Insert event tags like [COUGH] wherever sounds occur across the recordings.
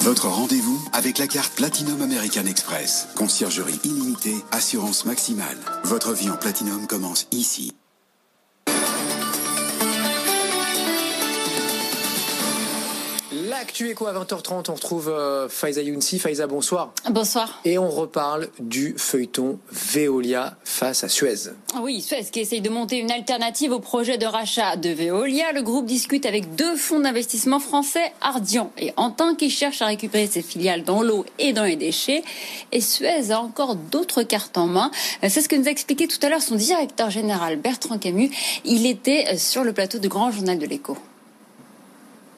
Votre rendez-vous avec la carte Platinum American Express. Conciergerie illimitée, assurance maximale. Votre vie en Platinum commence ici. L'actu écho à 20h30, on retrouve euh, Faiza Younsi. Faiza, bonsoir. Bonsoir. Et on reparle du feuilleton Veolia face à Suez. Oui, Suez qui essaye de monter une alternative au projet de rachat de Veolia. Le groupe discute avec deux fonds d'investissement français, Ardian et Antin, qui cherchent à récupérer ses filiales dans l'eau et dans les déchets. Et Suez a encore d'autres cartes en main. C'est ce que nous a expliqué tout à l'heure son directeur général, Bertrand Camus. Il était sur le plateau du Grand Journal de l'Écho.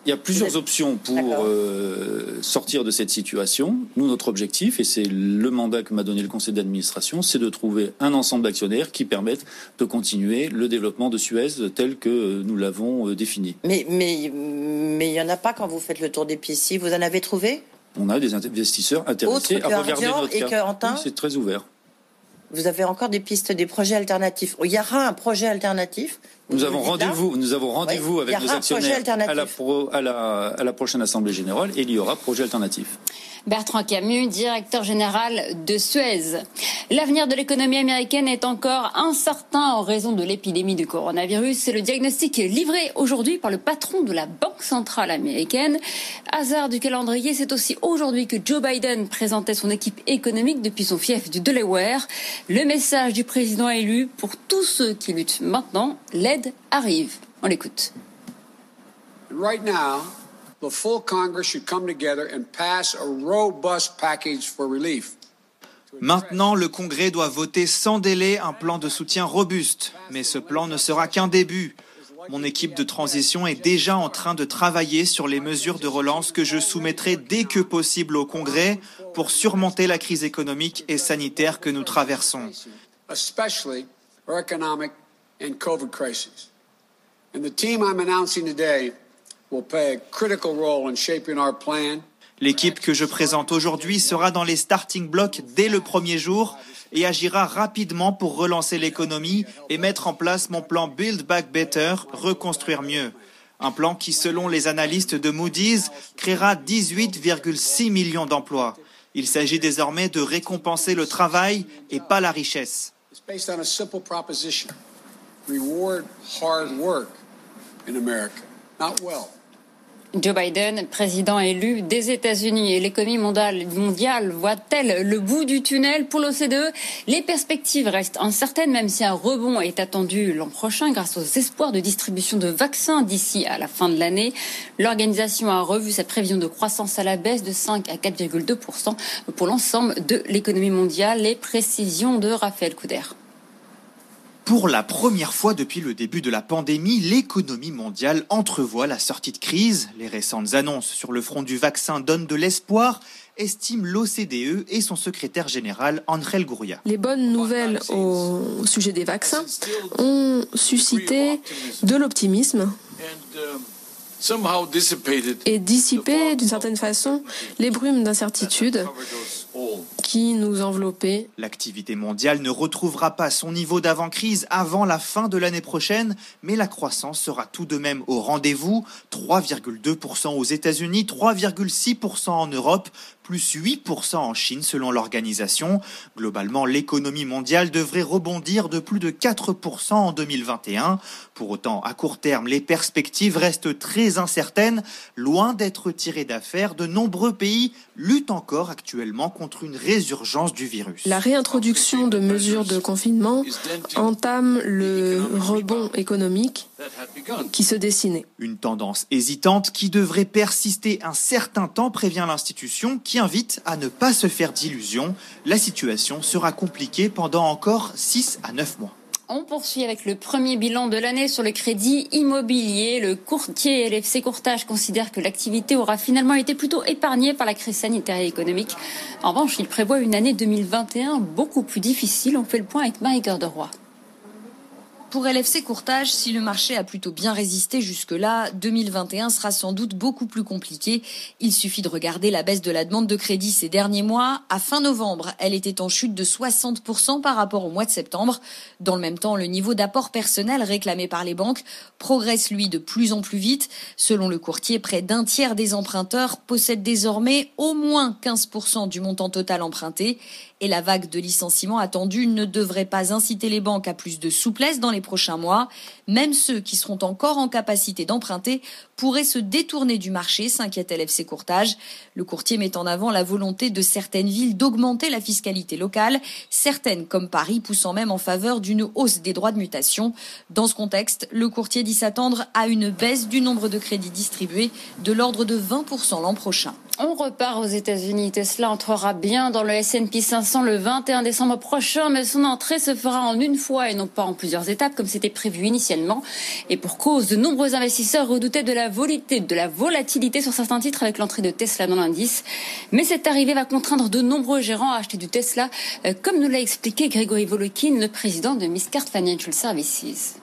Il y a plusieurs options pour euh, sortir de cette situation. Nous, notre objectif, et c'est le mandat que m'a donné le conseil d'administration, c'est de trouver un ensemble d'actionnaires qui permettent de continuer le développement de Suez tel que nous l'avons euh, défini. Mais mais mais il y en a pas quand vous faites le tour des pistes. Vous en avez trouvé? On a des investisseurs intéressés Autre à regarder notre et Antin Oui, C'est très ouvert. Vous avez encore des pistes, des projets alternatifs. Il y aura un projet alternatif. Nous avons rendez-vous, nous avons rendez-vous Oui, avec nos actionnaires alternatif. à la, pro- à, la, à la prochaine assemblée générale et il y aura projet alternatif. Bertrand Camus, directeur général de Suez. L'avenir de l'économie américaine est encore incertain en raison de l'épidémie du coronavirus. C'est le diagnostic livré aujourd'hui par le patron de la Banque centrale américaine. Hasard du calendrier, c'est aussi aujourd'hui que Joe Biden présentait son équipe économique depuis son fief du Delaware. Le message du président élu pour tous ceux qui luttent maintenant, l'aide arrive. On l'écoute. And right now, the full Congress should come together and pass a robust package for relief. Maintenant, le Congrès doit voter sans délai un plan de soutien robuste. Mais ce plan ne sera qu'un début. Mon équipe de transition est déjà en train de travailler sur les mesures de relance que je soumettrai dès que possible au Congrès pour surmonter la crise économique et sanitaire que nous traversons. Especially our economic and COVID crises. And the team I'm announcing today will play a critical role in shaping our plan L'équipe que je présente aujourd'hui sera dans les starting blocks dès le premier jour et agira rapidement pour relancer l'économie et mettre en place mon plan Build Back Better, reconstruire mieux. Un plan qui, selon les analystes de Moody's, créera 18,6 millions d'emplois. Il s'agit désormais de récompenser le travail et pas la richesse. Reward hard work in America, not. Joe Biden, président élu des États-Unis et l'économie mondiale, mondiale voit-elle le bout du tunnel pour l'OCDE? Les perspectives restent incertaines, même si un rebond est attendu l'an prochain grâce aux espoirs de distribution de vaccins d'ici à la fin de l'année. L'organisation a revu sa prévision de croissance à la baisse de 5 à 4,2% pour l'ensemble de l'économie mondiale. Les précisions de Raphaël Couder. Pour la première fois depuis le début de la pandémie, l'économie mondiale entrevoit la sortie de crise. Les récentes annonces sur le front du vaccin donnent de l'espoir, estime l'OCDE et son secrétaire général Angel Gouria. Les bonnes nouvelles au sujet des vaccins ont suscité de l'optimisme et dissipé d'une certaine façon les brumes d'incertitude nous enveloppaient. L'activité mondiale ne retrouvera pas son niveau d'avant-crise avant la fin de l'année prochaine, mais la croissance sera tout de même au rendez-vous. 3,2% aux États-Unis, 3,6% en Europe, plus 8% en Chine selon l'organisation. Globalement, l'économie mondiale devrait rebondir de plus de 4% en 2021. Pour autant, à court terme, les perspectives restent très incertaines. Loin d'être tirées d'affaires, de nombreux pays luttent encore actuellement contre une résurgence du virus. La réintroduction de mesures de confinement entame le rebond économique qui se dessinait. Une tendance hésitante qui devrait persister un certain temps, prévient l'institution, qui invite à ne pas se faire d'illusions. La situation sera compliquée pendant encore 6 à 9 mois. On poursuit avec le premier bilan de l'année sur le crédit immobilier. Le courtier LFC Courtage considère que l'activité aura finalement été plutôt épargnée par la crise sanitaire et économique. En revanche, il prévoit une année 2021 beaucoup plus difficile. On fait le point avec Marie de Roy. Pour LFC Courtage, si le marché a plutôt bien résisté jusque-là, 2021 sera sans doute beaucoup plus compliqué. Il suffit de regarder la baisse de la demande de crédit ces derniers mois. À fin novembre, elle était en chute de 60% par rapport au mois de septembre. Dans le même temps, le niveau d'apport personnel réclamé par les banques progresse lui de plus en plus vite. Selon le courtier, près d'un tiers des emprunteurs possèdent désormais au moins 15% du montant total emprunté et la vague de licenciements attendue ne devrait pas inciter les banques à plus de souplesse dans les prochains mois. Même ceux qui seront encore en capacité d'emprunter pourraient se détourner du marché, s'inquiète LFC Courtage. Le courtier met en avant la volonté de certaines villes d'augmenter la fiscalité locale, certaines comme Paris poussant même en faveur d'une hausse des droits de mutation. Dans ce contexte, le courtier dit s'attendre à une baisse du nombre de crédits distribués de l'ordre de 20% l'an prochain. On repart aux États-Unis. Tesla entrera bien dans le S&P 500 le 21 décembre prochain, mais son entrée se fera en une fois et non pas en plusieurs étapes comme c'était prévu initialement. Et pour cause, de nombreux investisseurs redoutaient de la volatilité, sur certains titres avec l'entrée de Tesla dans l'indice. Mais cette arrivée va contraindre de nombreux gérants à acheter du Tesla, euh, comme nous l'a expliqué Grégory Volokin, le président de Miscard Financial Services.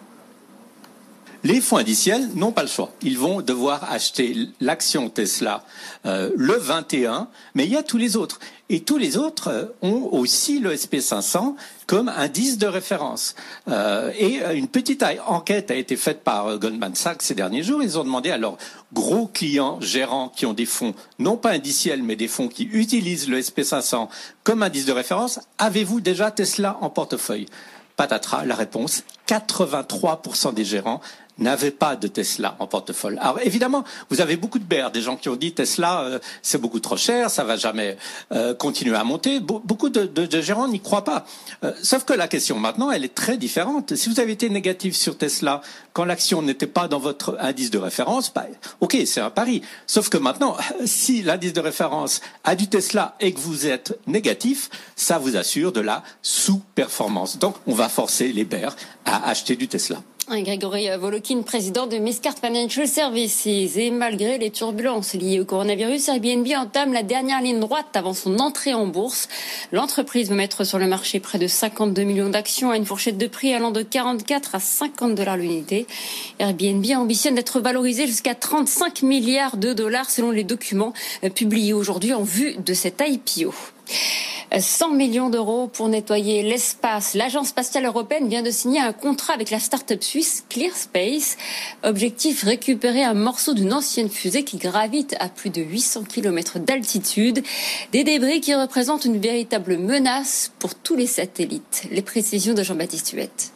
Les fonds indiciels n'ont pas le choix. Ils vont devoir acheter l'action Tesla euh, le 21, mais il y a tous les autres. Et tous les autres euh, ont aussi le SP500 comme indice de référence. Euh, et une petite enquête a été faite par Goldman Sachs ces derniers jours. Ils ont demandé à leurs gros clients gérants qui ont des fonds, non pas indiciels, mais des fonds qui utilisent le SP500 comme indice de référence, avez-vous déjà Tesla en portefeuille? Patatras, la réponse, 83% des gérants n'avait pas de Tesla en portefeuille. Alors évidemment, vous avez beaucoup de bears, des gens qui ont dit Tesla, euh, c'est beaucoup trop cher, ça va jamais euh, continuer à monter. beaucoup de, gérants n'y croient pas. Euh, sauf que la question maintenant, elle est très différente. Si vous avez été négatif sur Tesla quand l'action n'était pas dans votre indice de référence, bah, ok, c'est un pari. Sauf que maintenant, [LAUGHS] si l'indice de référence a du Tesla et que vous êtes négatif, ça vous assure de la sous-performance. Donc, on va forcer les bears à acheter du Tesla. Grégory Volokin, président de Miscart Financial Services. Et malgré les turbulences liées au coronavirus, Airbnb entame la dernière ligne droite avant son entrée en bourse. L'entreprise veut mettre sur le marché près de 52 millions d'actions à une fourchette de prix allant de 44 à 50 dollars l'unité. Airbnb ambitionne d'être valorisé jusqu'à 35 milliards de dollars selon les documents publiés aujourd'hui en vue de cette IPO. 100 millions d'euros pour nettoyer l'espace. L'Agence spatiale européenne vient de signer un contrat avec la start-up suisse ClearSpace. Objectif, récupérer un morceau d'une ancienne fusée qui gravite à plus de 800 km d'altitude. Des débris qui représentent une véritable menace pour tous les satellites. Les précisions de Jean-Baptiste Huette.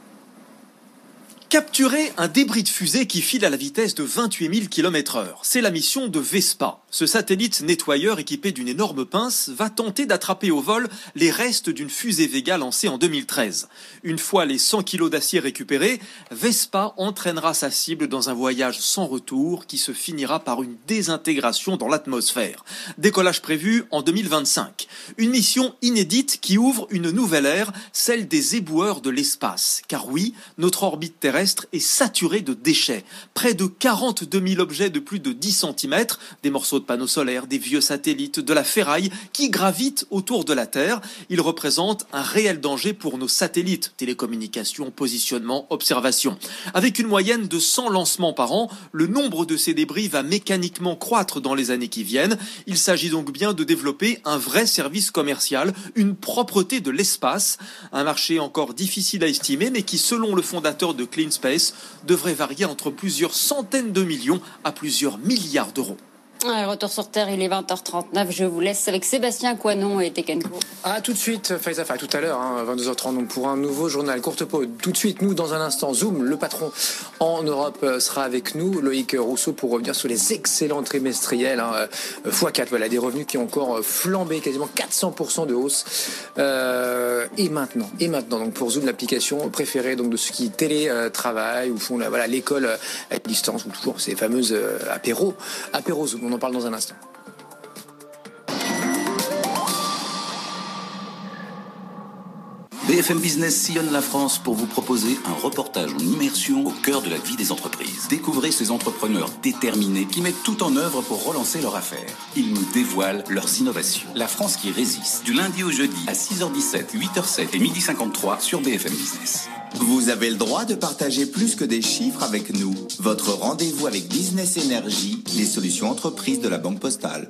Capturer un débris de fusée qui file à la vitesse de 28 000 km heure. C'est la mission de Vespa. Ce satellite nettoyeur équipé d'une énorme pince va tenter d'attraper au vol les restes d'une fusée Vega lancée en 2013. Une fois les 100 kg d'acier récupérés, Vespa entraînera sa cible dans un voyage sans retour qui se finira par une désintégration dans l'atmosphère. Décollage prévu en 2025. Une mission inédite qui ouvre une nouvelle ère, celle des éboueurs de l'espace. Car oui, notre orbite terrestre est saturé de déchets. Près de 42 000 objets de plus de 10 cm, des morceaux de panneaux solaires, des vieux satellites, de la ferraille, qui gravitent autour de la Terre. Ils représentent un réel danger pour nos satellites, télécommunications, positionnement, observation. Avec une moyenne de 100 lancements par an, le nombre de ces débris va mécaniquement croître dans les années qui viennent. Il s'agit donc bien de développer un vrai service commercial, une propreté de l'espace, un marché encore difficile à estimer, mais qui, selon le fondateur de Clean Space devrait varier entre plusieurs centaines de millions à plusieurs milliards d'euros. Retour sur Terre, il est 20h39. Je vous laisse avec Sébastien Coinon et Tekenko. Ah, tout de suite, Faiza, à tout à l'heure, 22h30, hein, pour un nouveau journal. Courte pause. Tout de suite, nous, dans un instant, Zoom, le patron en Europe euh, sera avec nous, Loïc Rousseau, pour revenir sur les excellents trimestriels. Hein, euh, x4, voilà, des revenus qui ont encore euh, flambé, quasiment 400% de hausse. et maintenant, et maintenant, donc pour Zoom, l'application préférée donc de ceux qui télétravaillent ou font voilà l'école à distance ou toujours ces fameuses apéros, apéros Zoom. On en parle dans un instant. BFM Business sillonne la France pour vous proposer un reportage en immersion au cœur de la vie des entreprises. Découvrez ces entrepreneurs déterminés qui mettent tout en œuvre pour relancer leur affaire. Ils nous dévoilent leurs innovations. La France qui résiste, du lundi au jeudi à 6h17, 8h07 et 12h53 sur BFM Business. Vous avez le droit de partager plus que des chiffres avec nous. Votre rendez-vous avec Business Energy, les solutions entreprises de la Banque Postale.